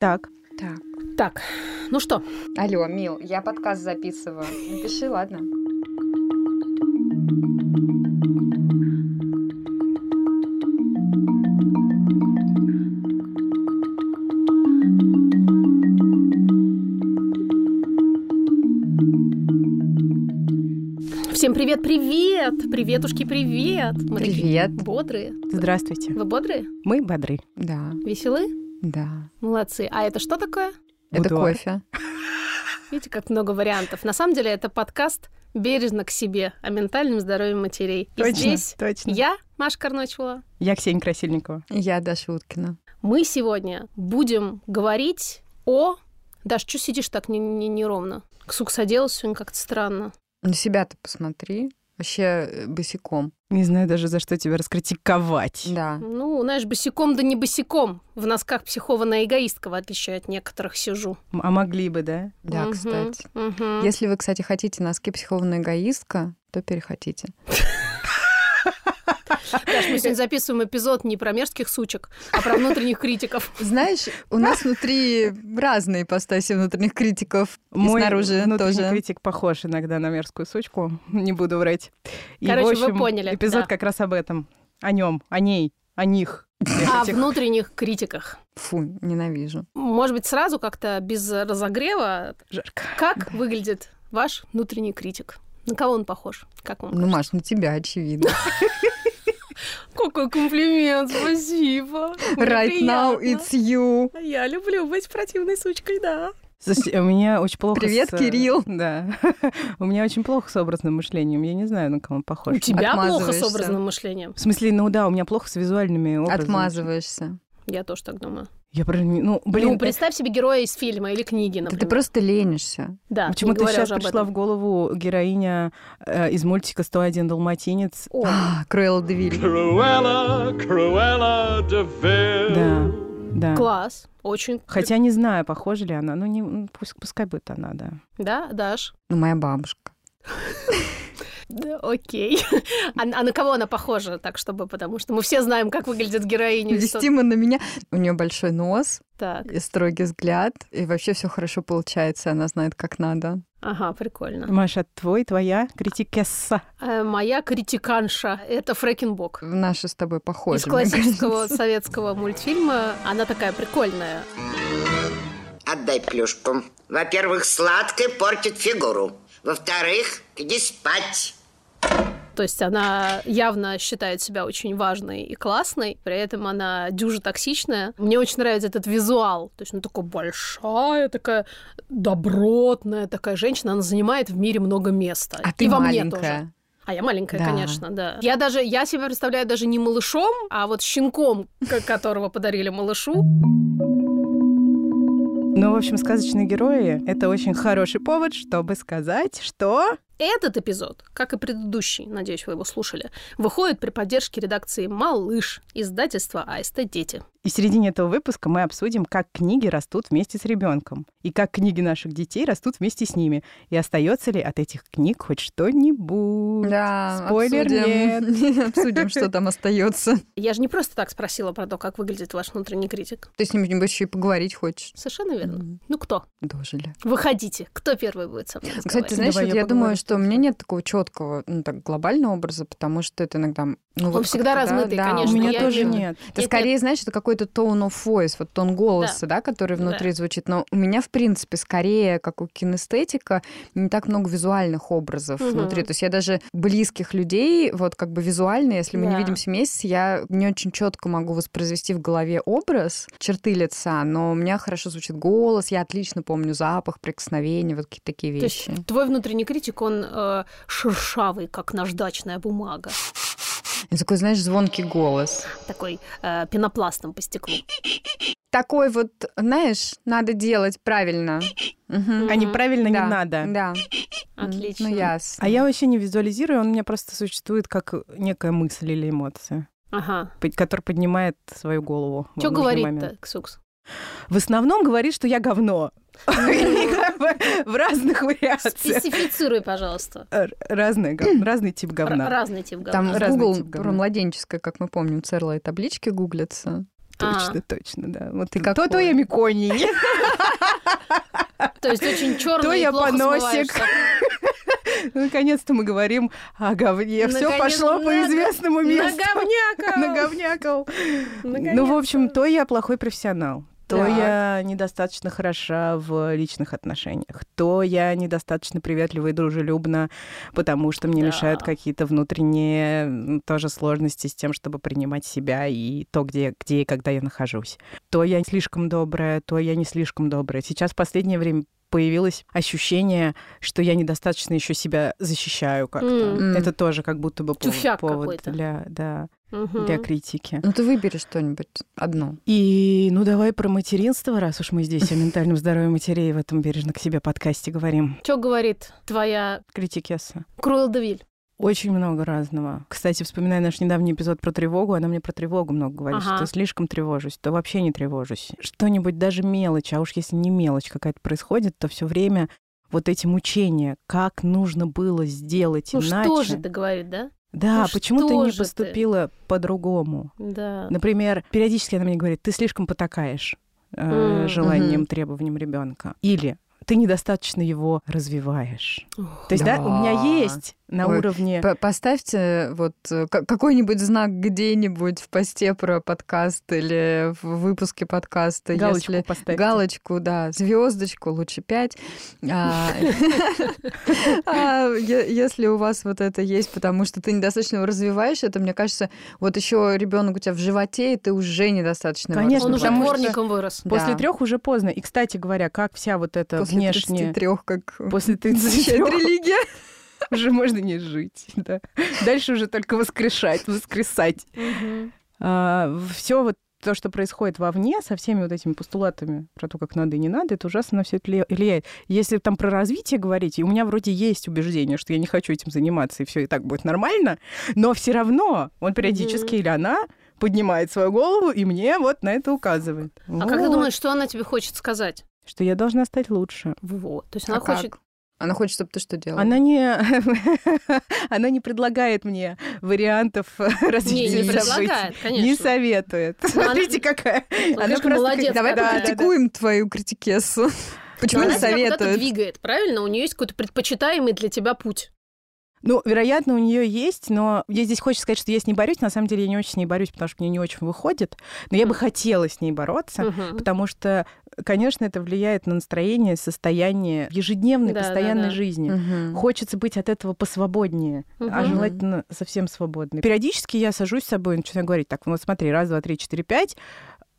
Так. Так. Так, ну что? Алло, Мил, я подкаст записываю. Напиши, ладно? Всем привет-привет! Приветушки, привет! Мы Привет. такие бодрые. Здравствуйте. Вы бодрые? Мы бодры. Да, Веселы? Да. Молодцы. А это что такое? Это Будуар. кофе. Видите, как много вариантов. На самом деле это подкаст «Бережно к себе» о ментальном здоровье матерей. И Точно, здесь точно. я, Маша Карночева. Я Ксения Красильникова. Я Даша Уткина. Мы сегодня будем говорить о... Даш, что сидишь так не- не- неровно? Ксукс оделась сегодня как-то странно. На себя-то посмотри. Вообще э, босиком. Не знаю даже, за что тебя раскритиковать. Да. Ну, знаешь, босиком да не босиком. В носках психованная эгоистка, в отличие от некоторых, сижу. А могли бы, да? Да, Мгм, кстати. мгм. Если вы, кстати, хотите носки психованная эгоистка, то перехотите. Даш, мы сегодня записываем эпизод не про мерзких сучек, а про внутренних критиков. Знаешь, у нас внутри разные ипостаси внутренних критиков. И Мой снаружи внутренний тоже. критик похож иногда на мерзкую сучку, не буду врать. И, Короче, в вы общем, поняли, Эпизод да. как раз об этом. О нем, о ней, о них. О Этих- внутренних критиках. Фу, ненавижу. Может быть, сразу как-то без разогрева, Жарко. как выглядит ваш внутренний критик? На кого он похож? Как вам Ну, кажется? Маш, на тебя, очевидно. Какой комплимент, спасибо. Right now it's you. Я люблю быть противной сучкой, да. Слушайте, у меня очень плохо Привет, с- Кирилл. Да. У меня очень плохо с образным мышлением. Я не знаю, на кого он похож. У тебя плохо с образным мышлением. В смысле, ну да, у меня плохо с визуальными образами. Отмазываешься. Я тоже так думаю. Я про... Ну, блин, ну, представь себе героя из фильма или книги, Да например. ты просто ленишься. Да, Почему-то говоря сейчас пришла в голову героиня э, из мультика «101 далматинец». О, А, Круэлла де Виль. Cruella de Vil. Да, да. класс. Очень. Хотя не знаю, похожа ли она. Ну, не, ну, пусть, пускай будет она, да. Да, Даш? Ну, моя бабушка. Да, окей. А, а на кого она похожа? Так, чтобы, потому что мы все знаем, как выглядит героиня. из Вести мы на меня. У нее большой нос Так, и строгий взгляд, и вообще все хорошо получается. Она знает, как надо. ага, прикольно. Маша, твой, твоя критикесса. Э, моя критиканша — это Фрэкенбок. Наши с тобой похожи. Из классического советского мультфильма. Она такая прикольная. Отдай плюшку. Во-первых, сладкое портит фигуру. Во-вторых, иди спать. То есть она явно считает себя очень важной и классной, при этом она дюжа токсичная. Мне очень нравится этот визуал. То есть она такая большая, такая добротная такая женщина. Она занимает в мире много места. А ты и во мне маленькая. тоже. А я маленькая, Да. конечно, да. Я даже, я себя представляю даже не малышом, а вот щенком, которого подарили малышу. Ну, в общем, сказочные герои — это очень хороший повод, чтобы сказать, что... Этот эпизод, как и предыдущий, надеюсь, вы его слушали, выходит при поддержке редакции «Малыш» издательства АСТ «Дети». И в середине этого выпуска мы обсудим, как книги растут вместе с ребенком, и как книги наших детей растут вместе с ними, и остается ли от этих книг хоть что-нибудь. Да, Спойлер обсудим. Обсудим, что там остается. Я же не просто так спросила про то, как выглядит ваш внутренний критик. Ты с ним нибудь еще и поговорить хочешь. Совершенно верно. Ну кто? Дожили. Выходите. Кто первый будет со мной Кстати, знаешь, я думаю, поговорю что у меня нет такого четкого, ну так глобального образа, потому что это иногда, ну Он вот всегда да, размытый, да, конечно, У меня я тоже вижу. нет. Это Нет, скорее, знаешь, это какой-то tone of voice, вот тон голоса, да, который внутри звучит. Но у меня, в принципе, скорее, как у кинестетика, не так много визуальных образов Мгм. внутри. То есть я даже близких людей, вот как бы визуально, если мы Да. не видимся месяц, я не очень четко могу воспроизвести в голове образ, черты лица, но у меня хорошо звучит голос, я отлично помню запах, прикосновение, вот какие-то такие То есть вещи. твой внутренний критик, он э, шершавый, как наждачная бумага. И такой, знаешь, звонкий голос. Такой э, пенопластом по стеклу. Такой вот, знаешь, надо делать правильно. Мгм. А неправильно Да, не надо. Да. Отлично. Ну, ясно. А я вообще не визуализирую, он у меня просто существует как некая мысль или эмоция, Ага. которая поднимает свою голову. в Что говорит-то. Ксукс? В основном говорит, что я говно. Как В разных вариациях. Специфицируй, пожалуйста. Разный тип говна. Разный тип говна. Там Google про младенческое, как мы помним, церлые таблички гуглятся. Точно, точно, да. Вот и Какой? то, то я Миконий, То есть очень то черный и я поносик. Наконец-то мы говорим о говне. Все пошло по на- известному месту. Наговнякал. Наговнякал. Ну, в общем, то я плохой профессионал. То Так. я недостаточно хороша в личных отношениях, то я недостаточно приветлива и дружелюбна, потому что мне Да. мешают какие-то внутренние тоже сложности с тем, чтобы принимать себя и то, где, где и когда я нахожусь. То я слишком добрая, то я не слишком добрая. Сейчас в последнее время появилось ощущение, что я недостаточно еще себя защищаю как-то. М. Это тоже как будто бы повод, Тюфяк повод для, да, Мгм. для критики. Ну ты выбери что-нибудь одно. И ну давай про материнство, раз уж мы здесь о ментальном здоровье матерей в этом бережно к себе подкасте говорим. Что говорит твоя Критикесса. Круэлла де Виль? Очень много разного. Кстати, вспоминая наш недавний эпизод про тревогу, она мне про тревогу много говорит, Ага. что слишком тревожусь, то вообще не тревожусь. Что-нибудь даже мелочь, а уж если не мелочь какая-то происходит, то все время вот эти мучения, как нужно было сделать Ну иначе. что же ты говорит, да? Да, Ну почему ты не же ты? поступила по-другому? Да. Например, периодически она мне говорит, ты слишком потакаешь э, М, желаниям, мгм. требованиям ребенка. Или ты недостаточно его развиваешь. Ух. То есть, да, у меня Да. есть на Ой, уровне... П- Поставьте вот э, ка- какой-нибудь знак где-нибудь в посте про подкаст или в выпуске подкаста, Галочку если поставьте. галочку, да, звездочку, лучше пять. А, а, Если у вас вот это есть, потому что ты недостаточно его развиваешь, это, мне кажется, вот еще ребенок у тебя в животе, и ты уже недостаточно Конечно, Он уже дворником вырос. После трех уже поздно. И, кстати говоря, как вся вот эта После внешняя... 33, как После защищает 33 религия. Уже можно не жить. Да. Дальше уже только воскрешать, воскресать. Мгм. все вот то, что происходит вовне, со всеми вот этими постулатами про то, как надо и не надо, это ужасно на все это ли- влияет. Если там про развитие говорить, и у меня вроде есть убеждение, что я не хочу этим заниматься, и все и так будет нормально, но все равно он периодически или она поднимает свою голову и мне вот на это указывает. А как ты Вот. думаешь, что она тебе хочет сказать? Что я должна стать лучше. Вот. То есть А она хочет... как? Она хочет, чтобы ты что делала? Она не, она не предлагает мне вариантов Не, развития не событий. предлагает, Не конечно. советует. Но она- Смотрите, какая. Она слишком просто молодец как- Давай. Да, да, да. покритикуем твою критикессу. Почему Но не она советует? двигает, правильно? У нее есть какой-то предпочитаемый для тебя путь. Ну, вероятно, у нее есть, но я здесь хочу сказать, что я с ней борюсь. На самом деле я не очень с ней борюсь, потому что мне не очень выходит. Но я бы хотела с ней бороться, Мгм. потому что, конечно, это влияет на настроение, состояние в ежедневной, Да, да, постоянной да. жизни. Мгм. Хочется быть от этого посвободнее, а Мгм. желательно совсем свободной. Периодически я сажусь с собой и начинаю говорить, так, ну вот смотри, раз, два, три, четыре, пять.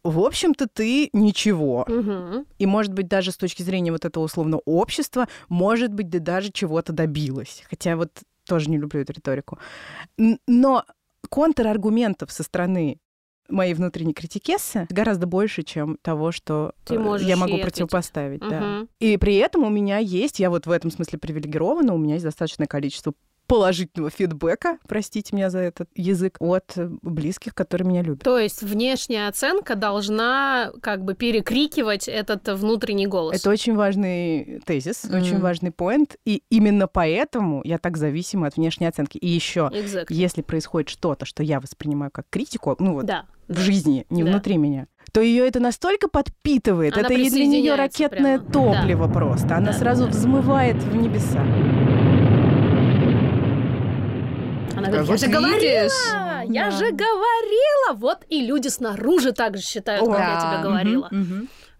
В общем-то, ты ничего. Мгм. И, может быть, даже с точки зрения вот этого условно общества, может быть, ты даже чего-то добилась. Хотя вот тоже не люблю эту риторику. Но контраргументов со стороны моей внутренней критикессы гораздо больше, чем того, что Ты э, я могу ей ответить. противопоставить. Да. И при этом у меня есть, я вот в этом смысле привилегирована, у меня есть достаточное количество положительного фидбэка, простите меня за этот язык, от близких, которые меня любят. То есть внешняя оценка должна как бы перекрикивать этот внутренний голос. Это очень важный тезис, Мгм. очень важный поинт, и именно поэтому я так зависима от внешней оценки. И еще, Exactly. если происходит что-то, что я воспринимаю как критику, ну вот Да. в да. жизни, не Да. внутри меня, то ее это настолько подпитывает, Она это для нее ракетное прямо. топливо просто, она Да, сразу да. взмывает в небеса. Она говорит, я же говорила, я Да. же говорила. Вот и люди снаружи также считают, как я тебе говорила.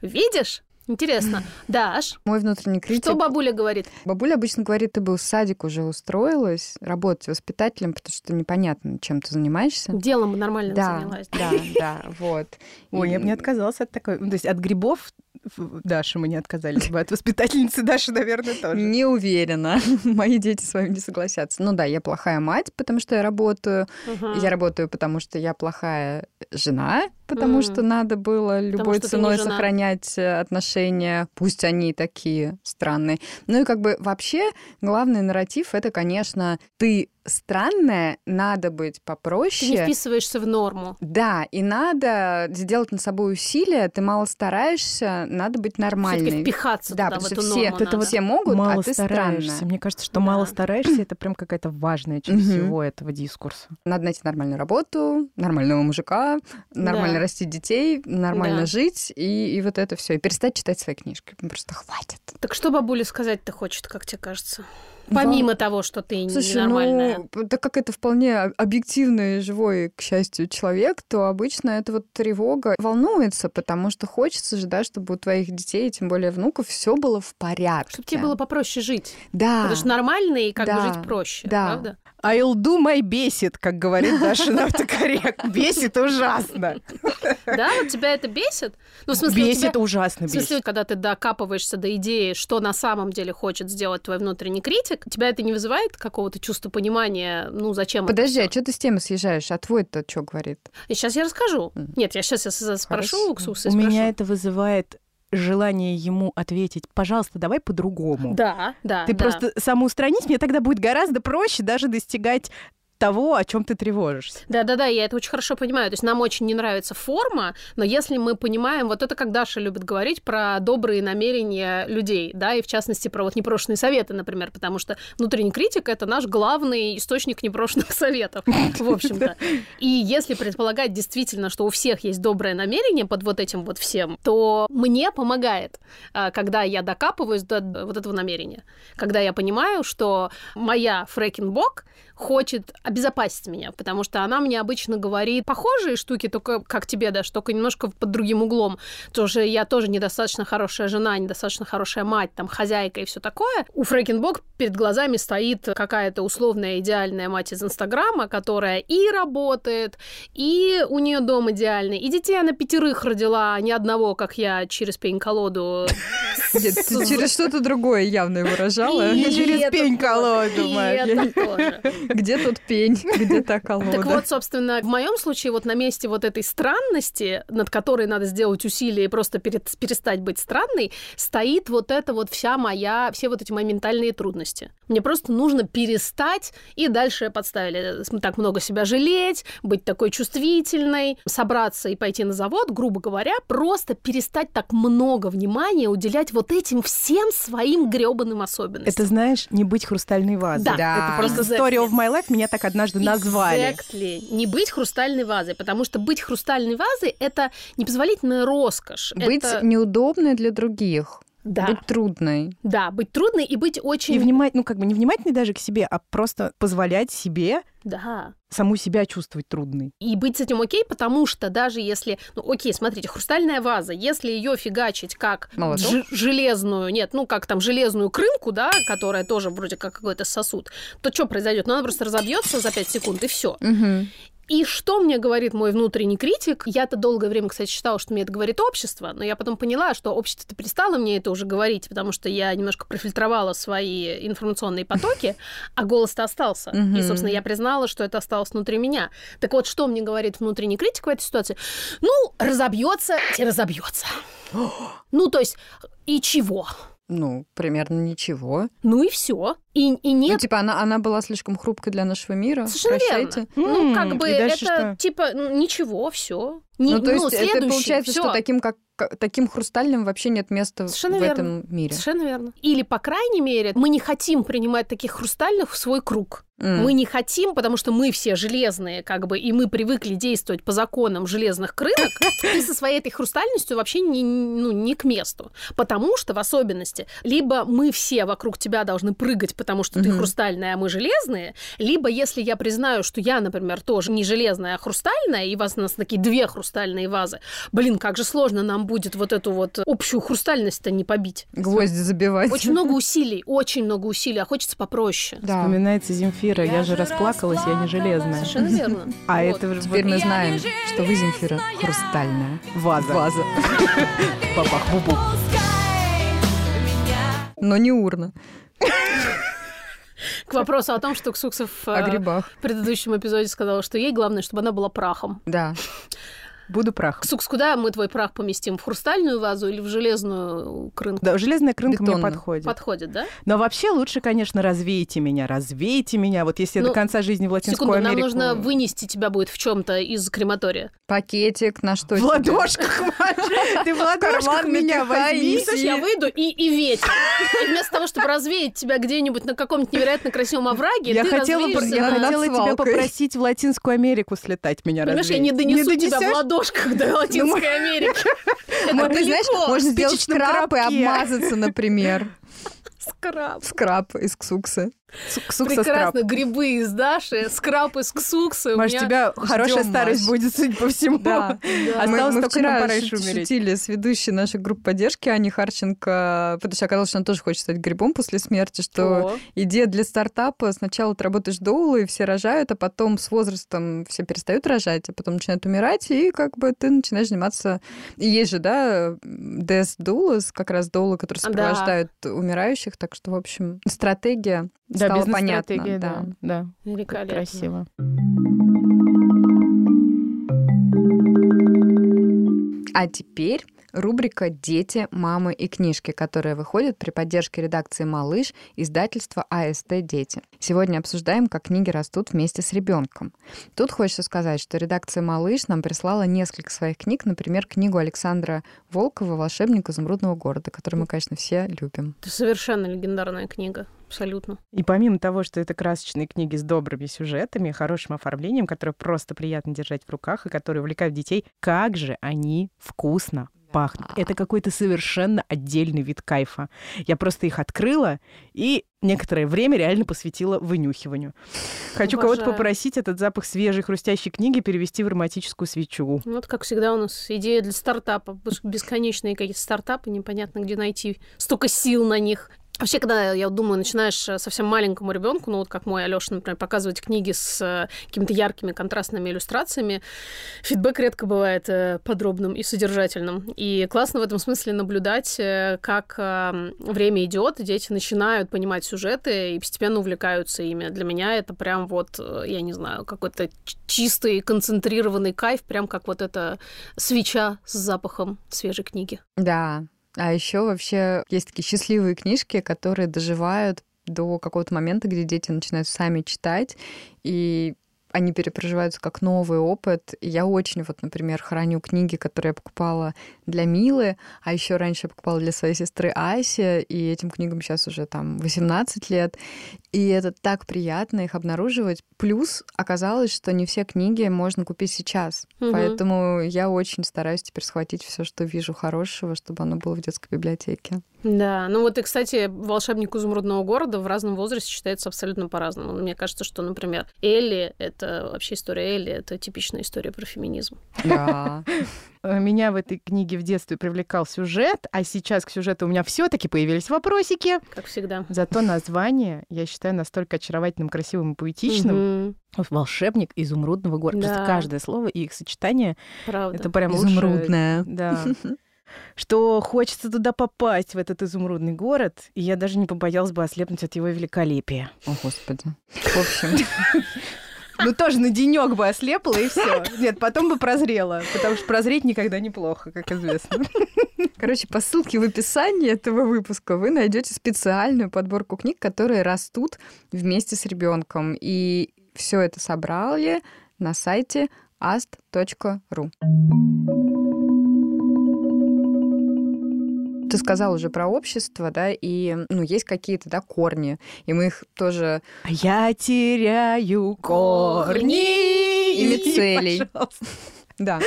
Видишь? Интересно. Даш, Мой внутренний критик. что бабуля говорит? Бабуля обычно говорит, ты бы в садик уже устроилась, работать воспитателем, потому что непонятно, чем ты занимаешься. Делом нормально Да, занялась. да, да, вот. Ой, я бы не отказалась от такой... Ну, то есть от грибов Даши мы не отказались бы, от воспитательницы Даши, наверное, тоже. Не уверена. Мои дети с вами не согласятся. Ну да, я плохая мать, потому что я работаю. Мгм. Я работаю, потому что я плохая жена, потому Мгм. что надо было любой ценой сохранять э, отношения, пусть они такие странные. Ну и как бы вообще главный нарратив это, конечно, ты странная, надо быть Ты не попроще. вписываешься в норму. Да, и надо сделать над собой усилия, ты мало стараешься, надо быть Все-таки нормальной. впихаться Да, туда, в эту все, норму надо. все могут, мало а ты стараешься. странная. Мне кажется, что Да. мало стараешься, это прям какая-то важная часть всего этого дискурса. Надо найти нормальную работу, нормального мужика, нормальный. Растить детей, нормально Да. жить, и, и вот это все. И перестать читать свои книжки. Ну, Просто хватит. Так что бабуля сказать-то хочет, как тебе кажется? Помимо того, что ты Слушай, ненормальная. ну, так как это вполне об- объективный, и живой, к счастью, человек, то обычно это вот тревога волнуется, потому что хочется же, да, чтобы у твоих детей, тем более внуков, все было в порядке. Чтобы тебе было попроще жить. Да. Потому что нормальные как бы Да. жить проще, Да. правда? I'll do my бесит, как говорит Даша на автокоррект. Бесит ужасно. Да, вот тебя это бесит? Ну, в смысле, Бесит тебя- ужасно, В смысле, бесит. когда ты докапываешься до идеи, что на самом деле хочет сделать твой внутренний критик, тебя это не вызывает какого-то чувства понимания, ну, зачем это Подожди, всё? а что ты с темы съезжаешь? А твой-то что говорит? И сейчас я расскажу. Мгм. Нет, я сейчас спрошу Хорошо. у Ксусы. У спрошу. меня это вызывает желание ему ответить, пожалуйста, давай по-другому. Да, да, Ты да. просто самоустранись, мне тогда будет гораздо проще даже достигать того, о чем ты тревожишься. Да, да, да, я это очень хорошо понимаю. То есть нам очень не нравится форма, но если мы понимаем, вот это как Даша любит говорить про добрые намерения людей, да, и в частности про вот непрошенные советы, например, потому что внутренний критик это наш главный источник непрошенных советов, в общем-то. И если предполагать действительно, что у всех есть доброе намерение под вот этим вот всем, то мне помогает, а, когда я докапываюсь до вот этого намерения, когда я понимаю, что моя фрекинбок хочет обезопасить меня, потому что она мне обычно говорит похожие штуки, только как тебе, да, только немножко под другим углом. Тоже я тоже недостаточно хорошая жена, недостаточно хорошая мать, там, хозяйка и все такое. У Фрекенбок перед глазами стоит какая-то условная идеальная мать из Инстаграма, которая и работает, и у нее дом идеальный, и детей она пятерых родила, а не одного, как я, через пень-колоду. Нет, ты через что-то другое явно. И Не через это Марья. это тоже. Где тут пень, где та колода? Так вот, собственно, в моем случае вот на месте вот этой странности, над которой надо сделать усилия и просто перестать быть странной, стоит вот эта вот вся моя, все вот эти мои ментальные трудности. Мне просто нужно перестать, и дальше подставили э, так много себя жалеть, быть такой чувствительной, собраться и пойти на завод, грубо говоря, просто перестать так много внимания уделять вот этим всем своим гребаным особенностям. Это, знаешь, не быть хрустальной вазой. Да. Да. Это просто Exactly. story of my life меня так однажды назвали. Exactly. Не быть хрустальной вазой, потому что быть хрустальной вазой — это непозволительная роскошь. Быть Это- неудобной для других. Да, Быть трудной. да, быть трудной и быть И очень... внимать, ну как бы не внимательной даже к себе, а просто позволять себе Да. саму себя чувствовать трудной. И быть с этим окей, потому что даже если... Ну, окей, смотрите, хрустальная ваза, если ее фигачить как ж- железную, нет, ну, как там железную крынку, да, которая тоже вроде как какой-то сосуд, то что произойдет? Ну, она просто разобьется за 5 секунд, и все. Мгм. И что мне говорит мой внутренний критик? Я-то долгое время, кстати, считала, что мне это говорит общество, но я потом поняла, что общество-то перестало мне это уже говорить, потому что я немножко профильтровала свои информационные потоки, а голос-то остался. И, собственно, я признала, что это осталось внутри меня. Так вот, что мне говорит внутренний критик в этой ситуации? Ну, разобьется, и разобьется. Ну, то есть, и чего? Ну, примерно ничего. Ну и все. И, и Ну, нет типа, она, она была слишком хрупкой для нашего мира. Совершенно Прощайте. верно. Ну, как бы это что? типа ну, ничего, все. Ну, то есть это следующий, получается, всё. что таким, как, таким хрустальным вообще нет места в- Совершенно в верно. этом мире. Совершенно верно. Или, по крайней мере, мы не хотим принимать таких хрустальных в свой круг. М. Мы не хотим, потому что мы все железные, как бы, и мы привыкли действовать по законам железных крынок, ты со своей этой хрустальностью вообще не, ну, не к месту. Потому что, в особенности, либо мы все вокруг тебя должны прыгать, потому что ты Мгм. хрустальная, а мы железные, либо если я признаю, что я, например, тоже не железная, а хрустальная, и у вас у нас такие две хрустальные вазы, блин, как же сложно нам будет вот эту вот общую хрустальность-то не побить. Гвозди забивать. Очень много усилий, очень много усилий, а хочется попроще. Да. Вспоминается Земфира, я же расплакалась, я не железная. Совершенно верно. А Вот. это Теперь мы знаем, что вы, Земфира, хрустальная ваза. ваза. Бабах, бу-бу. Но не урна. К вопросу о том, что Ксуксов О э, грибах. в предыдущем эпизоде сказала, что ей главное, чтобы она была прахом. Да. Буду прахом. Ксукс, куда мы твой прах поместим? В хрустальную вазу или в железную крынку? Да, железная крынка мне Бетонную. подходит. Подходит, да? Но вообще лучше, конечно, развейте меня, развейте меня. Вот если я Ну, до конца жизни в Латинскую Секунду, нам Америку... нужно вынести тебя будет в чем-то из крематория. Пакетик на что В тебе? ладошках! Ты в ладошках меня возьми. я выйду и, и ветер. Вместо того, чтобы развеять тебя где-нибудь на каком-нибудь невероятно красивом овраге, Я хотела, я хотела тебя попросить в Латинскую Америку слетать меня Понимаешь, я развеять. не донесу тебя в донесёшь? Дорожках до Латинской Америки. А ты знаешь, можно сделать скраб и обмазаться, например. Скраб. Скраб из ксуксы. Сукса Прекрасно, скраб. грибы из Даши, скраб из ксуксы. У Маш, у меня- тебя хорошая ждём, старость Маш. будет, судя по всему. Да. Да. Мы, Осталось мы только вчера нам пора еще шут- умереть. шутили с ведущей нашей группы поддержки Ани Харченко, потому что оказалось, что она тоже хочет стать грибом после смерти, что О. идея для стартапа, сначала ты работаешь доулой, все рожают, а потом с возрастом все перестают рожать, а потом начинают умирать, и как бы ты начинаешь заниматься... И есть же, да, Death Doulas, как раз доулы, которые Да. сопровождают умирающих, так что, в общем, стратегия Да, стала понятна. бизнес-стратегия, да. Да, Великолепно. красиво. А теперь рубрика «Дети, мамы и книжки», которая выходит при поддержке редакции «Малыш» издательства АСТ «Дети». Сегодня обсуждаем, как книги растут вместе с ребенком. Тут хочется сказать, что редакция «Малыш» нам прислала несколько своих книг, например, книгу Александра Волкова «Волшебник изумрудного города», которую мы, конечно, все любим. Это совершенно легендарная книга. Абсолютно. И помимо того, что это красочные книги с добрыми сюжетами, хорошим оформлением, которые просто приятно держать в руках и которые увлекают детей, как же они вкусно пахнут. Это какой-то совершенно отдельный вид кайфа. Я просто их открыла и некоторое время реально посвятила вынюхиванию. Хочу кого-то Обожаю. попросить этот запах свежей хрустящей книги перевести в ароматическую свечу. Ну, Вот, как всегда, у нас идея для стартапа. Бесконечные какие-то стартапы, непонятно, где найти столько сил на них. Вообще, когда, я думаю, начинаешь э, совсем маленькому ребенку, ну вот как мой Алёша, например, показывать книги с э, какими-то яркими контрастными иллюстрациями, фидбэк редко бывает э, подробным и содержательным. И классно в этом смысле наблюдать, э, как э, время идет, дети начинают понимать сюжеты и постепенно увлекаются ими. Для меня это прям вот, э, я не знаю, какой-то чистый, концентрированный кайф, прям как вот эта свеча с запахом свежей книги. Да. А еще вообще есть такие счастливые книжки, которые доживают до какого-то момента, где дети начинают сами читать, и они перепроживаются как новый опыт. Я очень, вот, например, храню книги, которые я покупала для Милы, а еще раньше я покупала для своей сестры Аси, и этим книгам сейчас уже там 18 лет. И это так приятно их обнаруживать. Плюс оказалось, что не все книги можно купить сейчас. Мгм. Поэтому я очень стараюсь теперь схватить все, что вижу хорошего, чтобы оно было в детской библиотеке. Да, ну вот и, кстати, «Волшебник изумрудного города» в разном возрасте читается абсолютно по-разному. Мне кажется, что, например, Элли — это вообще история Элли, это типичная история про феминизм. Да. Э, Меня в этой книге в детстве привлекал сюжет, а сейчас к сюжету у меня все-таки появились вопросики. Как всегда. Зато название я считаю настолько очаровательным, красивым и поэтичным. Волшебник изумрудного города. Просто каждое слово и их сочетание Правда. это прям лучше. Изумрудная. Да. Что хочется туда попасть, в этот изумрудный город, и я даже не побоялась бы ослепнуть от его великолепия. О, Господи. В общем, Ну, тоже на денек бы ослепла, и все. Нет, потом бы прозрела, потому что прозреть никогда неплохо, как известно. короче, по ссылке в описании этого выпуска вы найдете специальную подборку книг, которые растут вместе с ребенком. И все это собрали на сайте ast.ru. Ты сказал уже про общество, да, и ну, есть какие-то, да, корни, и мы их тоже А Я теряю корни. И мицелий. Пожалуйста. Да.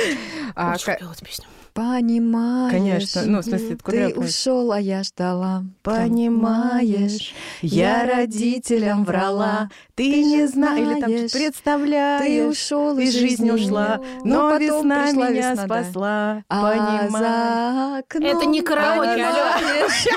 А, пела эту песню. Понимаешь. Конечно. Ну, в смысле, Ты ушел, а я ждала. Понимаешь, я родителям врала, ты не знаешь, или там представляешь, Ты ушел из жизни ушла, но, потом весна меня весна, да. спасла, А понимаешь. за окном Это не караоке, понимаешь,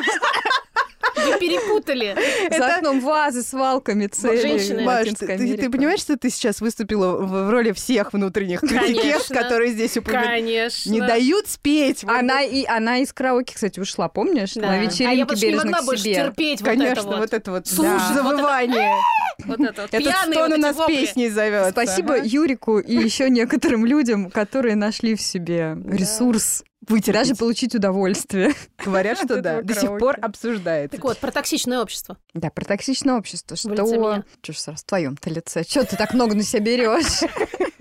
Вы перепутали. За окном вазы с валками цели. женщины. Маш, ты, понимаешь, что ты сейчас выступила в, роли всех внутренних Конечно. которые здесь? Конечно. Не дают спеть. Она, и, она из караоке, кстати, ушла, помнишь? На а я вечеринке бережно могла к больше себе. терпеть Конечно, вот это вот. это это- завывание. Вот это вот. У эти нас вопли. песней зовется. Спасибо Юрику и еще некоторым людям, которые нашли в себе ресурс Вытерпеть. даже получить удовольствие. Говорят, что да. До сих пор обсуждается. Так вот, про токсичное общество. Да, про токсичное общество. Что... Чё ж сразу в твоем-то лице? Чего ты так много на себя берешь?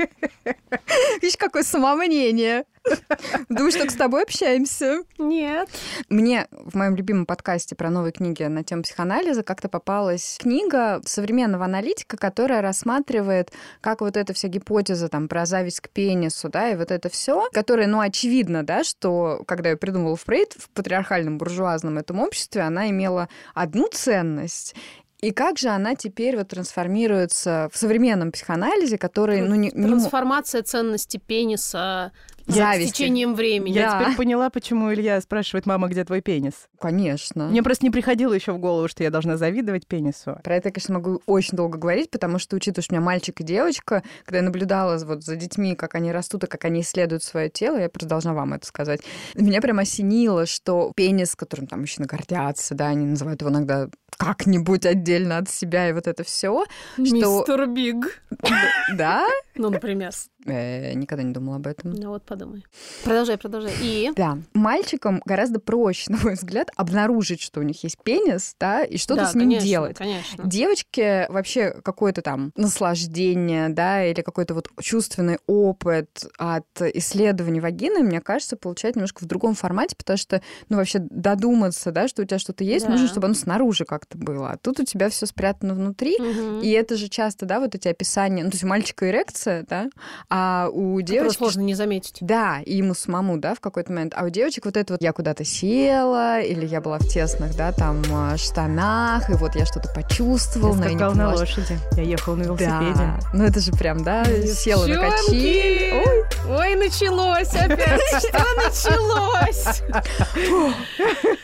Видишь, какое самомнение. Думаешь, только с тобой общаемся? Нет. Мне в моем любимом подкасте про новые книги на тему психоанализа как-то попалась книга современного аналитика, которая рассматривает, как вот эта вся гипотеза там про зависть к пенису, да, и вот это все, которое, ну, очевидно, да, что когда я придумывала Фрейд в патриархальном буржуазном этом обществе, она имела одну ценность, и как же она теперь вот трансформируется в современном психоанализе, который, ну, не... не Трансформация ценности пениса с Зависти. течением времени. Я Да. теперь поняла, почему Илья спрашивает, мама, где твой пенис? Конечно. Мне просто не приходило еще в голову, что я должна завидовать пенису. Про это, я, конечно, могу очень долго говорить, потому что, учитывая, что у меня мальчик и девочка, когда я наблюдала вот за детьми, как они растут и как они исследуют свое тело, я просто должна вам это сказать. Меня прям осенило, что пенис, которым там мужчины гордятся, да, они называют его иногда как-нибудь отдельно от себя, и вот это все, что... Мистер Биг. Да? Ну, например. Э, Никогда не думала об этом. Ну вот подумай. Продолжай, продолжай. И Да. Мальчикам гораздо проще, на мой взгляд, обнаружить, что у них есть пенис, да, и что-то Да, с ним конечно, делать. Конечно. Девочке вообще какое-то там наслаждение, да, или какой-то вот чувственный опыт от исследований вагины, мне кажется, получать немножко в другом формате, потому что, ну, вообще додуматься, да, что у тебя что-то есть, Да. нужно, чтобы оно снаружи как-то было. А тут у тебя все спрятано внутри, Мгм. и это же часто, да, вот эти описания, ну, то есть у мальчика эрекция, да, а у Которую девочки... сложно не заметить. Да, и ему самому, да, в какой-то момент. А у девочек вот это вот я куда-то села, или я была в тесных, да, там э, штанах, и вот я что-то почувствовала, Я скакал на лошади. Я ехал на велосипеде. Да, ну это же прям, да, села на качели. Ой, Ой, началось опять. Что началось?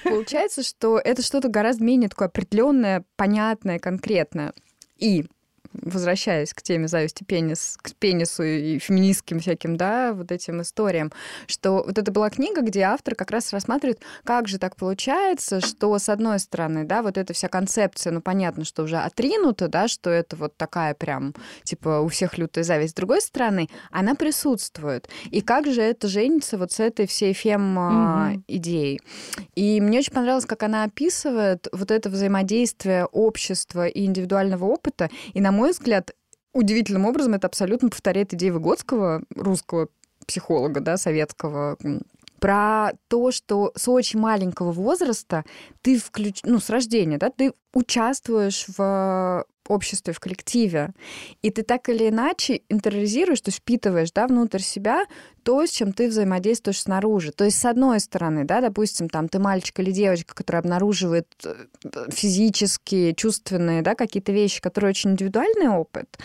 Получается, что это что-то гораздо менее такое определенное, понятное, конкретное. И возвращаясь к теме зависти пенис, к пенису и феминистским всяким, да, вот этим историям, что вот это была книга, где автор как раз рассматривает, как же так получается, что, с одной стороны, да, вот эта вся концепция, ну, понятно, что уже отринута, да, что это вот такая прям, типа, у всех лютая зависть. С другой стороны, она присутствует. И как же это женится вот с этой всей фем-идеей? И мне очень понравилось, как она описывает вот это взаимодействие общества и индивидуального опыта. И, на мой взгляд, удивительным образом это абсолютно повторяет идеи Выгодского, русского психолога, да, советского, про то, что с очень маленького возраста ты включ... ну, с рождения, да, ты участвуешь в обществе, в коллективе, и ты так или иначе интериоризируешь, то есть впитываешь, да, внутрь себя то, с чем ты взаимодействуешь снаружи. То есть, с одной стороны, да, допустим, там ты мальчик или девочка, который обнаруживает э, физические, чувственные, да, какие-то вещи, которые очень индивидуальный опыт,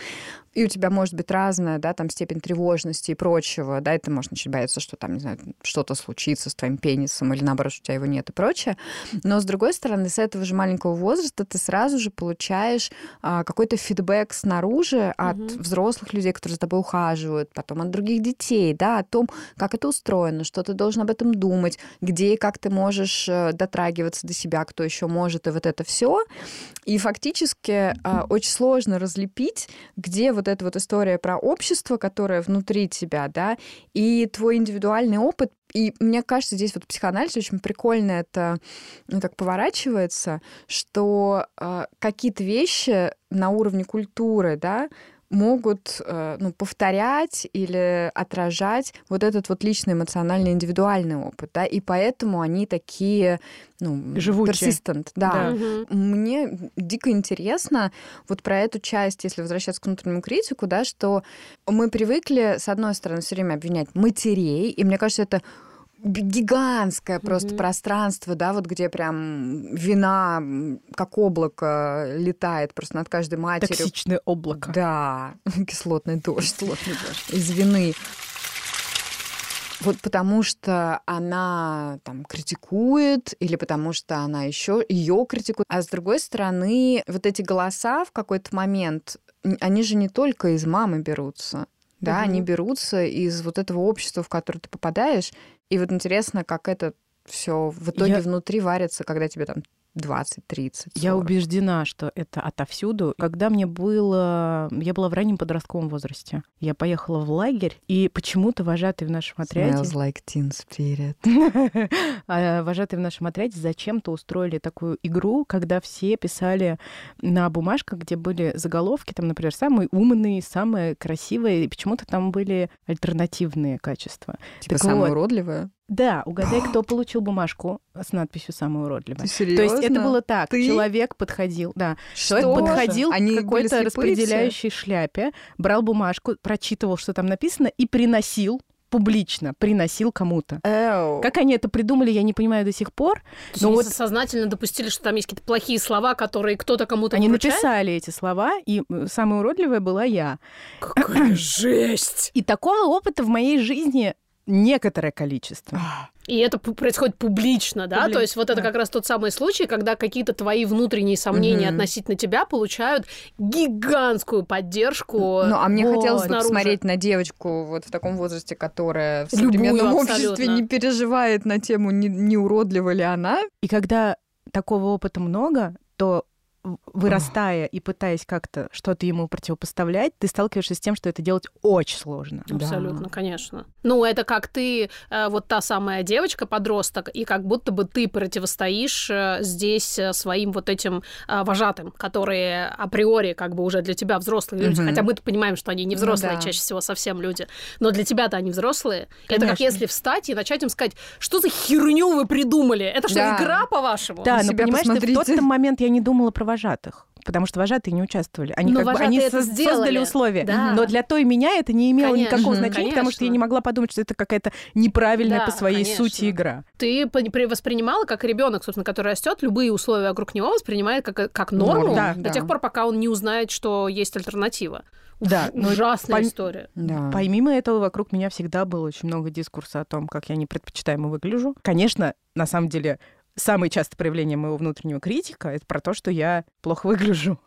и у тебя может быть разная, да, там степень тревожности и прочего, да, и ты можешь начать бояться, что там, не знаю, что-то случится с твоим пенисом или наоборот, что у тебя его нет и прочее. Но с другой стороны, с этого же маленького возраста ты сразу же получаешь а, какой-то фидбэк снаружи от Мгм. взрослых людей, которые за тобой ухаживают, потом от других детей, да, о том, как это устроено, что ты должен об этом думать, где и как ты можешь э, дотрагиваться до себя, кто еще может, и вот это все. И фактически а, очень сложно разлепить, где вот эта вот история про общество, которое внутри тебя, да, и твой индивидуальный опыт. И мне кажется, здесь вот психоанализ очень прикольно это ну, так поворачивается, что э, какие-то вещи на уровне культуры, да, могут э, ну, повторять или отражать вот этот вот личный эмоциональный индивидуальный опыт, да, и поэтому они такие, ну, Живучие. persistent, да. Да. Мгм. Мне дико интересно вот про эту часть, если возвращаться к внутреннему критику, да, что мы привыкли, с одной стороны, все время обвинять матерей, и мне кажется, это гигантское просто Мгм. пространство, да, вот где прям вина как облако летает просто над каждой матерью. Токсичное облако. Да, кислотный дождь, кислотный дождь из вины. Вот потому что она там критикует, или потому что она еще ее критикует. А с другой стороны, вот эти голоса в какой-то момент, они же не только из мамы берутся. Да, Мгм. они берутся из вот этого общества, в которое ты попадаешь. И вот интересно, как это все в итоге Я- внутри варится, когда тебе там 20-30. Я убеждена, что это отовсюду. Когда мне было... Я была в раннем подростковом возрасте. Я поехала в лагерь, и почему-то вожатый в нашем отряде... Smells like teen spirit. А вожатые в нашем отряде зачем-то устроили такую игру, когда все писали на бумажках, где были заголовки, там, например, самые умные, самые красивые, и почему-то там были альтернативные качества. Типа Так самое вот. уродливое? Да, угадай, кто получил бумажку с надписью «Самое уродливое». Ты То есть это было так. Ты? Человек подходил, да. Что? Человек подходил Они к какой-то распределяющей шляпе, брал бумажку, прочитывал, что там написано, и приносил публично, приносил кому-то. Эу. Как они это придумали, я не понимаю до сих пор. То есть Но они вот сознательно допустили, что там есть какие-то плохие слова, которые кто-то кому-то они вручает? написали эти слова, и самая уродливая была я. Какая жесть! И такого опыта в моей жизни некоторое количество. И это происходит публично, да? Публи- То есть вот это да. как раз тот самый случай, когда какие-то твои внутренние сомнения Мгм. относительно тебя получают гигантскую поддержку. Ну, а мне Вот. хотелось бы посмотреть на девочку вот в таком возрасте, которая в Любую современном абсолютно. обществе не переживает на тему, не, не уродлива ли она. И когда такого опыта много, то вырастая и пытаясь как-то что-то ему противопоставлять, ты сталкиваешься с тем, что это делать очень сложно. Абсолютно, Да. конечно. Ну, это как ты, э, вот та самая девочка-подросток, и как будто бы ты противостоишь э, здесь э, своим вот этим вожатым, которые априори как бы уже для тебя взрослые люди. Мгм. Хотя мы понимаем, что они не Ну взрослые, да. чаще всего совсем люди. Но для тебя-то они взрослые. Это как Конечно. если встать и начать им сказать, что за херню вы придумали? Это что, Да. игра, по-вашему? Да, но понимаешь, ты в тот момент я не думала про вожатых. Потому что вожатые не участвовали. Они, Но как бы, они со- сделали. создали условия. Да. Но для той меня это не имело Конечно, никакого значения, потому что я конечно. не могла подумать, что это какая-то неправильная Да, по своей конечно. сути игра. Ты воспринимала, как ребенок, собственно, который растет, любые условия вокруг него воспринимает как, как норму да, до да. тех пор, пока он не узнает, что есть альтернатива. Да, но Ужасная пом- история. Да. Помимо этого, вокруг меня всегда было очень много дискурса о том, как я непредпочитаемо выгляжу. Конечно, на самом деле, самое частое проявление моего внутреннего критика — это про то, что я плохо выгляжу,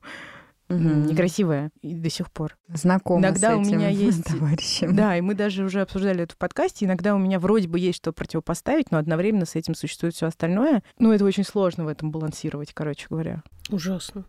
Мгм. некрасивая и до сих пор. Знакома Иногда с у этим меня есть- товарищем. Да, и мы даже уже обсуждали это в подкасте. Иногда у меня вроде бы есть что противопоставить, но одновременно с этим существует все остальное. Ну, это очень сложно в этом балансировать, короче говоря. Ужасно.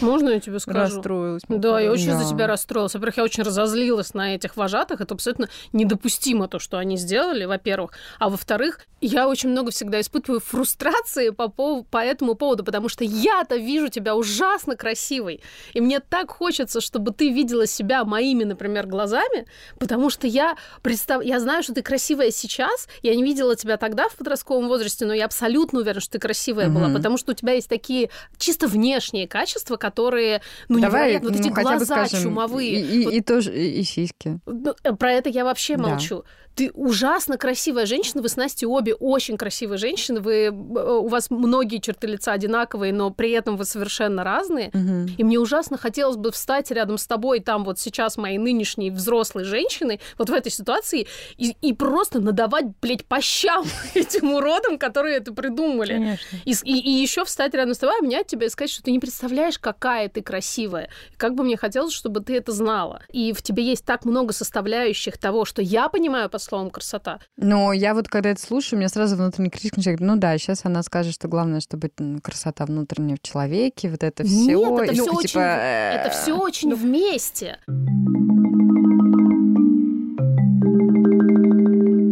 Можно я тебе скажу? Расстроилась. Да, я очень за Да. тебя расстроилась. Во-первых, я очень разозлилась на этих вожатых. Это абсолютно недопустимо, то, что они сделали, во-первых. А во-вторых, я очень много всегда испытываю фрустрации по, пов- по этому поводу, потому что я-то вижу тебя ужасно красивой. И мне так хочется, чтобы ты видела себя моими, например, глазами, потому что я, представ... я знаю, что ты красивая сейчас. Я не видела тебя тогда в подростковом возрасте, но я абсолютно уверена, что ты красивая была, Мгм. потому что у тебя есть такие чисто внешние качества, которые, ну, Давай, невероятно. Вот эти ну, глаза скажем, чумовые. И, и- Вот, и тоже, и, сиськи. ну, э, про это я вообще молчу. Ты ужасно красивая женщина, вы с Настей обе очень красивые женщины, вы, э, у вас многие черты лица одинаковые, но при этом вы совершенно разные. Мгм. И мне ужасно хотелось бы встать рядом с тобой, там вот сейчас моей нынешней взрослой женщиной, вот в этой ситуации, и, и просто надавать, блядь, по щам этим уродам, которые это придумали. Конечно. И, с- и, еще встать рядом с тобой, обнять тебя и сказать, что ты не представляешь, какая ты красивая. И как бы мне хотелось, чтобы ты это знала. И в тебе есть так много составляющих того, что я понимаю под словом красота. Но я вот когда это слушаю, у меня сразу внутренний критик начинает говорить, ну да, сейчас она скажет, что главное, чтобы красота внутренняя в человеке, вот это все. Нет, это все типа, очень, это все очень вместе.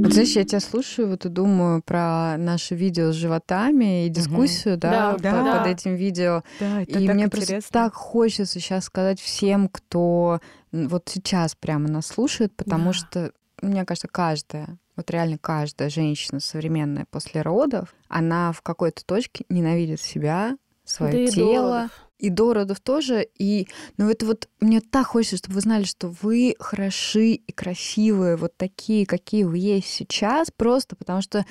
Вот знаешь, я тебя слушаю, вот и думаю про наше видео с животами и дискуссию, да, Да, по- да. под этим видео. Да, это и так мне интересно. просто так хочется сейчас сказать всем, кто вот сейчас прямо нас слушает, потому Да. что, мне кажется, каждая, вот реально каждая женщина современная после родов, она в какой-то точке ненавидит себя, свое Да тело. И до родов тоже. И, ну, это вот мне так хочется, чтобы вы знали, что вы хороши и красивые, вот такие, какие вы есть сейчас, просто потому что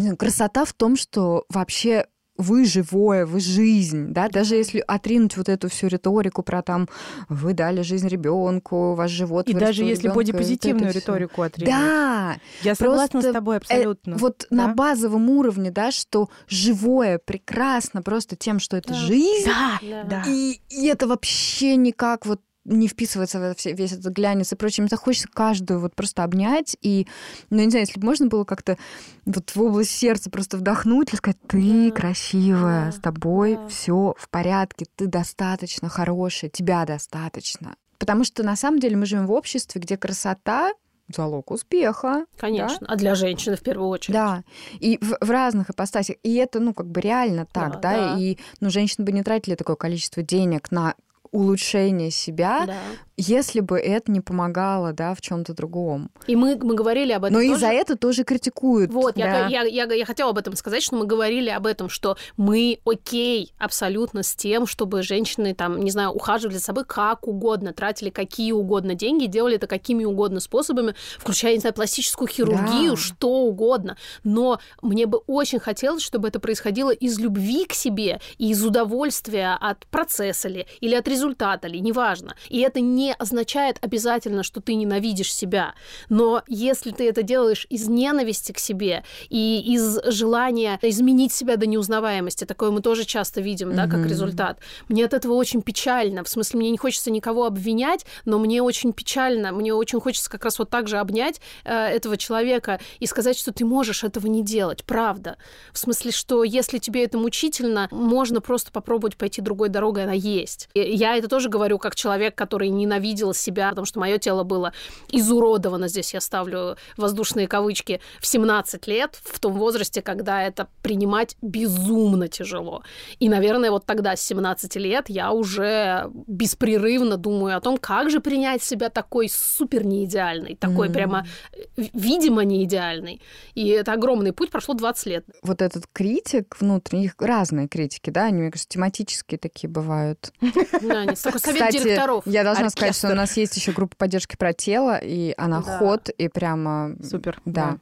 знаю, красота в том, что вообще вы живое, вы жизнь, да, даже если отринуть вот эту всю риторику про там вы дали жизнь ребенку, ваш живот И даже если ребёнка, бодипозитивную это всё. риторику отрезать. Да, Я согласна просто, с тобой э, абсолютно. вот Да. на базовом уровне, да, что живое прекрасно просто тем, что это Да. жизнь, Да, Да. да. и, и это вообще никак вот не вписывается в это все, весь этот глянец и прочее. Мне так хочется каждую вот просто обнять и, ну, не знаю, если бы можно было как-то вот в область сердца просто вдохнуть и сказать, ты Да. красивая, Да. с тобой Да. все в порядке, ты достаточно хорошая, тебя достаточно. Потому что на самом деле мы живем в обществе, где красота залог успеха. Конечно. А для женщины в первую очередь. Да, и в, в разных ипостасях. И это, ну, как бы реально так, Да, да, да. и, ну, женщины бы не тратили такое количество денег на улучшение себя, Да. Если бы это не помогало, да, в чем-то другом. И мы, мы говорили об этом Но и тоже. за это тоже критикуют. Вот, я, Да. я, я, я хотела об этом сказать, что мы говорили об этом, что мы окей абсолютно с тем, чтобы женщины, там, не знаю, ухаживали за собой как угодно, тратили какие угодно деньги, делали это какими угодно способами, включая, не знаю, пластическую хирургию, Да. что угодно. Но мне бы очень хотелось, чтобы это происходило из любви к себе и из удовольствия от процесса ли, или от результата ли, неважно. И это не означает обязательно, что ты ненавидишь себя. Но если ты это делаешь из ненависти к себе и из желания изменить себя до неузнаваемости, такое мы тоже часто видим, да, как результат, мне от этого очень печально. В смысле, мне не хочется никого обвинять, но мне очень печально. Мне очень хочется как раз вот так же обнять э, этого человека и сказать, что ты можешь этого не делать, правда. В смысле, что если тебе это мучительно, можно просто попробовать пойти другой дорогой, она есть. И я это тоже говорю как человек, который ненавидел себя, потому что мое тело было изуродовано, здесь я ставлю воздушные кавычки, в 17 лет, в том возрасте, когда это принимать безумно тяжело. И, наверное, вот тогда, с 17 лет, я уже беспрерывно думаю о том, как же принять себя такой супер неидеальный, такой Мгм. прямо э, видимо не идеальный. И это огромный путь, прошло 20 лет. Вот этот критик внутренний, их разные критики, да, они, мне кажется, тематические такие бывают. Да, они- такой совет Кстати, директоров. я должна сказать, что у нас есть еще группа поддержки про тело, и она Да. ход, и прямо... Супер. Да.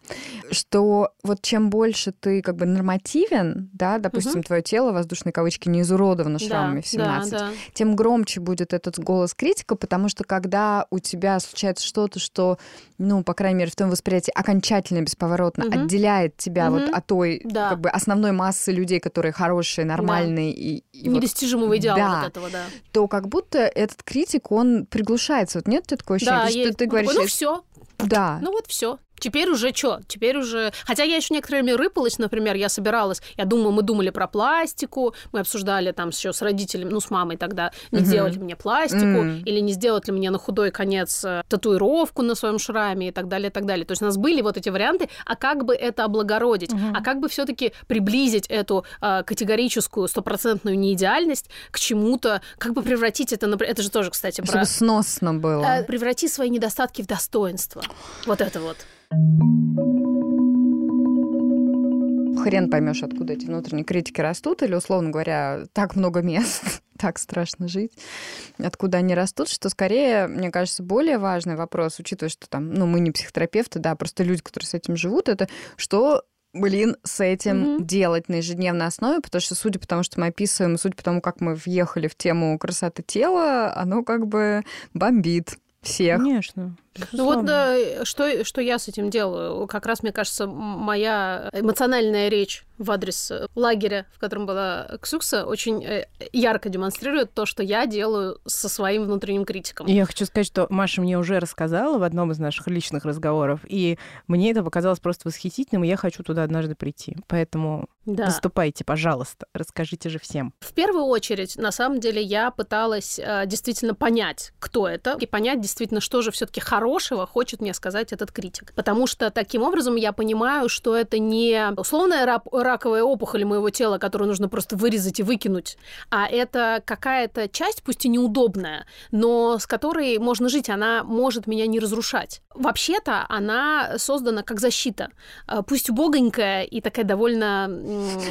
Что вот чем больше ты как бы нормативен, да, допустим, Мгм. твое тело, воздушные кавычки, не изуродовано Да, шрамами в да, 17, да. тем громче будет этот голос критика, потому что когда у тебя случается что-то, что, ну, по крайней мере, в твоем восприятии окончательно бесповоротно Мгм. отделяет тебя вот Мгм. от той Да. как бы основной массы людей, которые хорошие, нормальные, и, и вот Недостижимого идеала Да. вот этого, да. то как будто этот критик, он приглушается. Вот нет у тебя такое ощущение? Да, что есть. ты говоришь, ну «Я- все, да, ну вот все. Теперь уже что? Теперь уже... Хотя я еще некоторое время рыпалась, например, я собиралась, я думаю, мы думали про пластику, мы обсуждали там еще с родителями, ну, с мамой тогда, не Мгм. сделать ли мне пластику, или не сделать ли мне на худой конец э, татуировку на своем шраме и так далее, и так далее. То есть у нас были вот эти варианты, а как бы это облагородить, а как бы все-таки приблизить эту э, категорическую стопроцентную неидеальность к чему-то, как бы превратить это, например, это же тоже, кстати, чтобы про... сносно было. Э, преврати свои недостатки в достоинство. Вот это вот. Хрен поймешь, откуда эти внутренние критики растут, или, условно говоря, так много мест, так страшно жить, откуда они растут, что скорее, мне кажется, более важный вопрос, учитывая, что там, ну, мы не психотерапевты, да, просто люди, которые с этим живут, это что блин, с этим Мгм. делать на ежедневной основе, потому что, судя по тому, что мы описываем, судя по тому, как мы въехали в тему красоты тела, оно как бы бомбит всех. Конечно. Ну вот да, что, что я с этим делаю? Как раз, мне кажется, моя эмоциональная речь в адрес э, лагеря, в котором была Ксюкса, очень э, ярко демонстрирует то, что я делаю со своим внутренним критиком. Я хочу сказать, что Маша мне уже рассказала в одном из наших личных разговоров, и мне это показалось просто восхитительным, и я хочу туда однажды прийти. Поэтому Да. выступайте, пожалуйста, расскажите же всем. В первую очередь, на самом деле, я пыталась э, действительно понять, кто это, и понять действительно, что же все-таки хорошего хочет мне сказать этот критик. Потому что таким образом я понимаю, что это не условная рак- раковая опухоль моего тела, которую нужно просто вырезать и выкинуть, а это какая-то часть, пусть и неудобная, но с которой можно жить, она может меня не разрушать. Вообще-то она создана как защита, Э, пусть убогонькая и такая довольно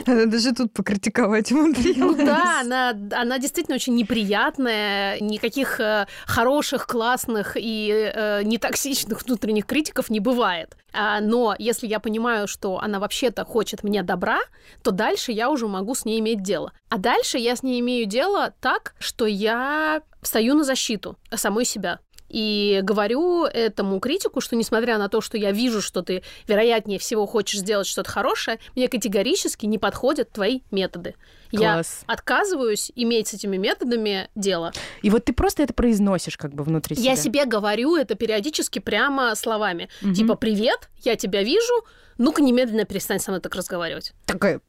Она даже тут покритиковать ну умудрилась. да, она, она действительно очень неприятная, никаких э, хороших, классных и э, нетоксичных внутренних критиков не бывает. А, но если я понимаю, что она вообще-то хочет мне добра, то дальше я уже могу с ней иметь дело. А дальше я с ней имею дело так, что я встаю на защиту самой себя. И говорю этому критику, что несмотря на то, что я вижу, что ты, вероятнее всего, хочешь сделать что-то хорошее, мне категорически не подходят твои методы. Класс. Я отказываюсь иметь с этими методами дело. И вот ты просто это произносишь как бы внутри себя. Я себе говорю это периодически прямо словами. Мгм. Типа, привет, я тебя вижу, ну-ка немедленно перестань со мной так разговаривать. Такая,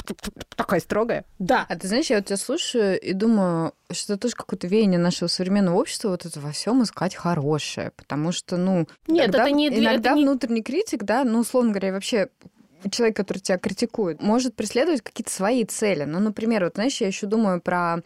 такая строгая. Да. А ты знаешь, я вот тебя слушаю и думаю, что это тоже какое-то веяние нашего современного общества, вот это во всем искать хорошее. Потому что, ну, Нет, иногда, это не- иногда это не- внутренний критик, да, ну, условно говоря, вообще человек, который тебя критикует, может преследовать какие-то свои цели. Ну, например, вот, знаешь, я еще думаю про,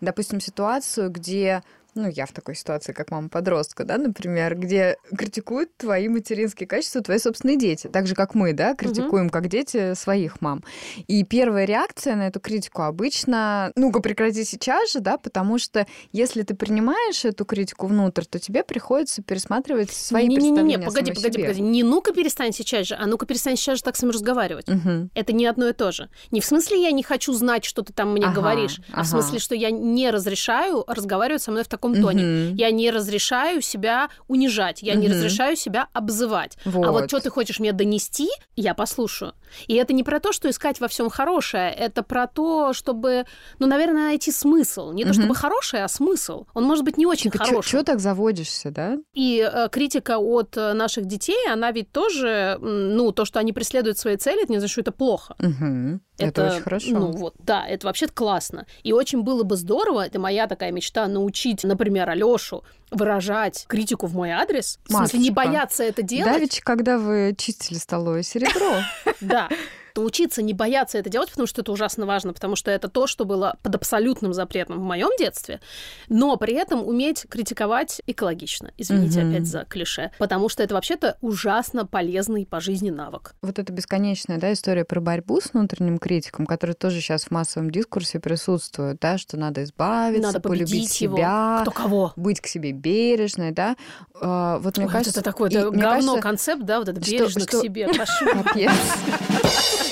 допустим, ситуацию, где ну, я в такой ситуации, как мама подростка, да, например, где критикуют твои материнские качества твои собственные дети, так же, как мы, да, критикуем как дети своих мам. И первая реакция на эту критику обычно, ну-ка прекрати сейчас же, да, потому что если ты принимаешь эту критику внутрь, то тебе приходится пересматривать свои Не-не-не, представления о погоди, самой погоди, себе. погоди. Не ну-ка перестань сейчас же, а ну-ка перестань сейчас же так со мной разговаривать. Мгм. Это не одно и то же. Не в смысле я не хочу знать, что ты там мне Ага, говоришь, а ага. в смысле, что я не разрешаю разговаривать со мной в таком тоне. Мгм. Я не разрешаю себя унижать, я не Мгм. разрешаю себя обзывать. А вот Вот. что ты хочешь мне донести, я послушаю. И это не про то, что искать во всем хорошее, это про то, чтобы, ну, наверное, найти смысл. Не то Мгм. чтобы хорошее, а смысл. Он может быть не очень Типа, хороший. что так заводишься, да? И э, критика от э, наших детей, она ведь тоже, ну, то, что они преследуют свои цели, это не значит, что это плохо. Мгм. Это, очень хорошо. Ну вот, да, это вообще классно. И очень было бы здорово, это моя такая мечта, научить, например, Алёшу выражать критику в мой адрес. В смысле, не Матушка. бояться это делать. Давич, когда вы чистили столовое серебро, Да. Научиться не бояться это делать, потому что это ужасно важно, потому что это то, что было под абсолютным запретом в моем детстве, но при этом уметь критиковать экологично. Извините Мгм. опять за клише. Потому что это вообще-то ужасно полезный по жизни навык. вот эта бесконечная да, история про борьбу с внутренним критиком, которая тоже сейчас в массовом дискурсе присутствует, да, что надо избавиться, Надо полюбить его. себя, Кто кого? быть к себе бережной, да. А, Вот мне Ой, кажется, это такой мне говно кажется, концепт, да, вот это что- бережно что- к себе. Прошу. Капец.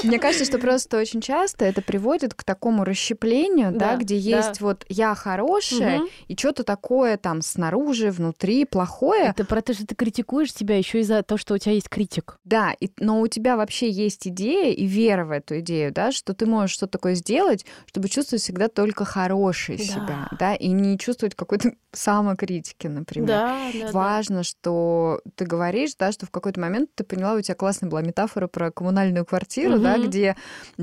Мне кажется, что просто очень часто это приводит к такому расщеплению, да, Да, где да. есть вот я хорошая, Мгм. и что-то такое там снаружи, внутри плохое. Это про то, что ты критикуешь себя еще и за то, что у тебя есть критик. Да, и, но у тебя вообще есть идея и вера в эту идею, да, что ты можешь что-то такое сделать, чтобы чувствовать всегда только хорошее Да. себя, да, и не чувствовать какой-то самокритики, например. Да, да, да. Важно, что ты говоришь, да, что в какой-то момент ты поняла, у тебя классная была метафора про коммунальную квартиру, да, Мгм. где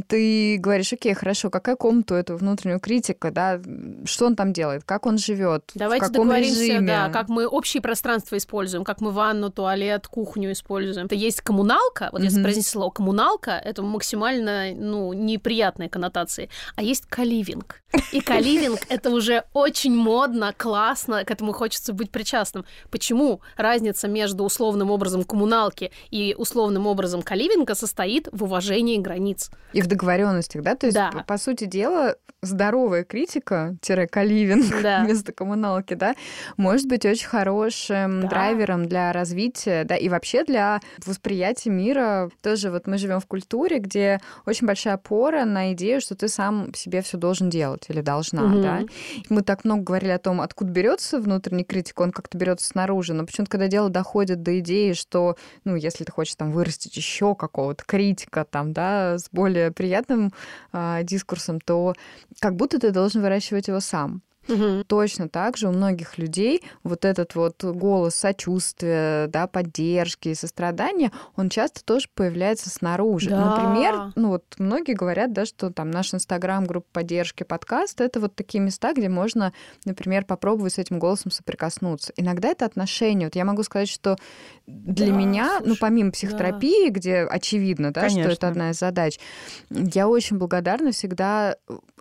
ты говоришь, окей, хорошо, какая комната у этого внутреннего критика, да, что он там делает, как он живет, Давайте в каком договоримся, режиме. да, как мы общие пространства используем, как мы ванну, туалет, кухню используем. Это есть коммуналка, вот если Мгм. произнести слово коммуналка, это максимально, ну, неприятные коннотации. А есть каливинг. И каливинг — это уже очень модно, классно, к этому хочется быть причастным. Почему разница между условным образом коммуналки и условным образом каливинга состоит в уважении границ? И в договоренностях, да? То есть, Да. по, сути дела, здоровая критика, каливинг Да. вместо коммуналки, да, может быть очень хорошим Да. драйвером для развития, да, и вообще для восприятия мира. Тоже вот мы живем в культуре, где очень большая опора на идею, что ты сам себе все должен делать или должна, Мгм. да. И Мы так много говорили о том, откуда берется внутренний критик, он как-то берется снаружи, но почему-то, когда дело доходит до идеи, что, ну, если ты хочешь там вырастить еще какого-то критика, там, да, с более приятным а, дискурсом, то как будто ты должен выращивать его сам. Мгм. Точно так же у многих людей вот этот вот голос сочувствия, да, поддержки сострадания, он часто тоже появляется снаружи. Да. Например, ну вот многие говорят, да, что там наш инстаграм, группа поддержки, подкаст, это вот такие места, где можно, например, попробовать с этим голосом соприкоснуться. Иногда это отношения. Вот я могу сказать, что для Да, меня, ну слушай, помимо психотерапии, где очевидно, да, что это Конечно. одна из задач, я очень благодарна всегда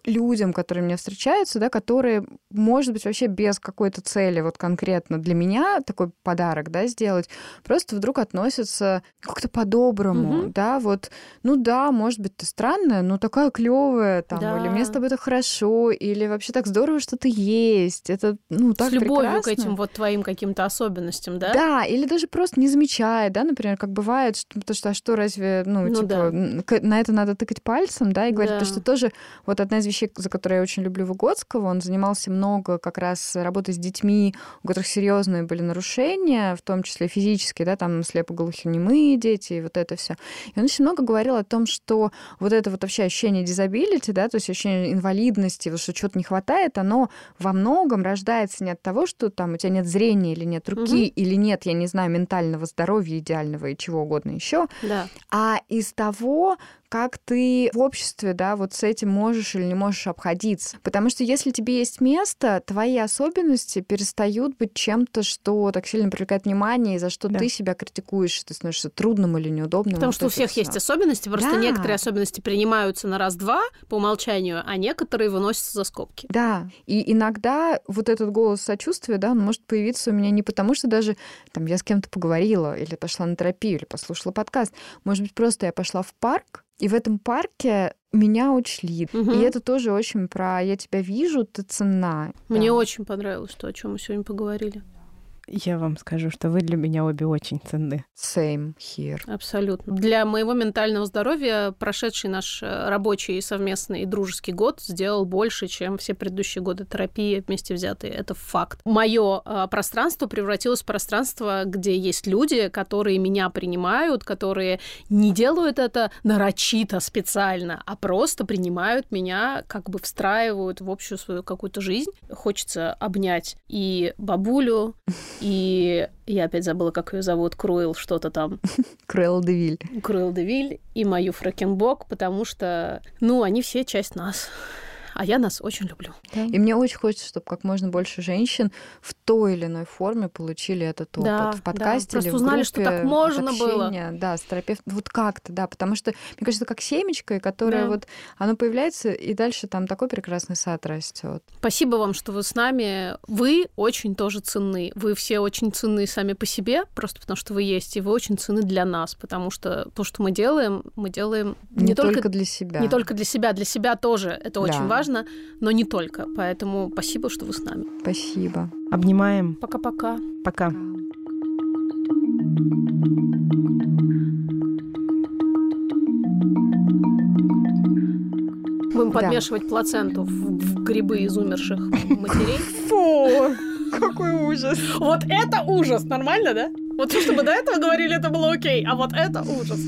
людям, которые мне встречаются, да, которые, может быть, вообще без какой-то цели вот конкретно для меня такой подарок, да, сделать, просто вдруг относятся как-то по-доброму, Мгм. да, вот, ну да, может быть, ты странная, но такая клевая, там, Да. или мне с тобой так хорошо, или вообще так здорово, что ты есть, это, ну, так С любовью к прекрасно. этим вот твоим каким-то особенностям, да? Да, или даже просто не замечает, да, например, как бывает, что, то, что, а что разве, ну, Ну типа, да. к- на это надо тыкать пальцем, да, и говорить, Да. то, что тоже вот одна из вещей, вещей, за которые я очень люблю Выгодского. Он занимался много как раз работой с детьми, у которых серьезные были нарушения, в том числе физические, да, там слепоглухонемые дети, и вот это все. И он очень много говорил о том, что вот это вот вообще ощущение дизабилити, да, то есть ощущение инвалидности, вот, что чего-то не хватает, оно во многом рождается не от того, что там у тебя нет зрения или нет руки, угу. или нет, я не знаю, ментального здоровья идеального и чего угодно еще, да. а из того, как ты в обществе, да, вот с этим можешь или не можешь обходиться. Потому что если тебе есть место, твои особенности перестают быть чем-то, что так сильно привлекает внимание, и за что да. ты себя критикуешь, ты становишься трудным или неудобным. Потому вот что у всех всё. есть особенности, просто да. некоторые особенности принимаются на раз-два по умолчанию, а некоторые выносятся за скобки. Да, и иногда вот этот голос сочувствия, да, он может появиться у меня не потому, что даже там я с кем-то поговорила, или пошла на терапию, или послушала подкаст. Может быть, просто я пошла в парк, и в этом парке меня учли. Угу. И это тоже очень про «я тебя вижу, ты цена». Мне да. очень понравилось то, о чем мы сегодня поговорили. Я вам скажу, что вы для меня обе очень ценны. Same here. Абсолютно. Для моего ментального здоровья прошедший наш э, рабочий совместный и дружеский год сделал больше, чем все предыдущие годы терапии вместе взятые. Это факт. Мое э, пространство превратилось в пространство, где есть люди, которые меня принимают, которые не делают это нарочито, специально, а просто принимают меня, как бы встраивают в общую свою какую-то жизнь. Хочется обнять и бабулю, и я опять забыла, как ее зовут, Круэл что-то там. Круэл Девиль. Круэл Девиль и мою Фрэкенбок, потому что, ну, они все часть нас а я нас очень люблю. Да. И мне очень хочется, чтобы как можно больше женщин в той или иной форме получили этот опыт. Да, в подкасте да. Просто или узнали, в группе, что так можно было. Да, с терапевтом. Вот как-то, да, потому что, мне кажется, как семечко, которое да. вот, оно появляется, и дальше там такой прекрасный сад растет. Спасибо вам, что вы с нами. Вы очень тоже ценны. Вы все очень ценны сами по себе, просто потому что вы есть, и вы очень ценны для нас, потому что то, что мы делаем, мы делаем не, не только, только для себя. Не только для себя, для себя тоже это да. очень важно важно, но не только. Поэтому спасибо, что вы с нами. Спасибо. Обнимаем. Пока-пока. Пока. Будем да. подмешивать плаценту в, в грибы из умерших матерей. Фу! Какой ужас! Вот это ужас! Нормально, да? Вот все, что мы до этого говорили, это было окей, а вот это ужас.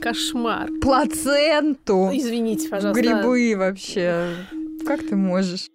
Кошмар. Плаценту. Извините, пожалуйста. Грибы вообще. Как ты можешь?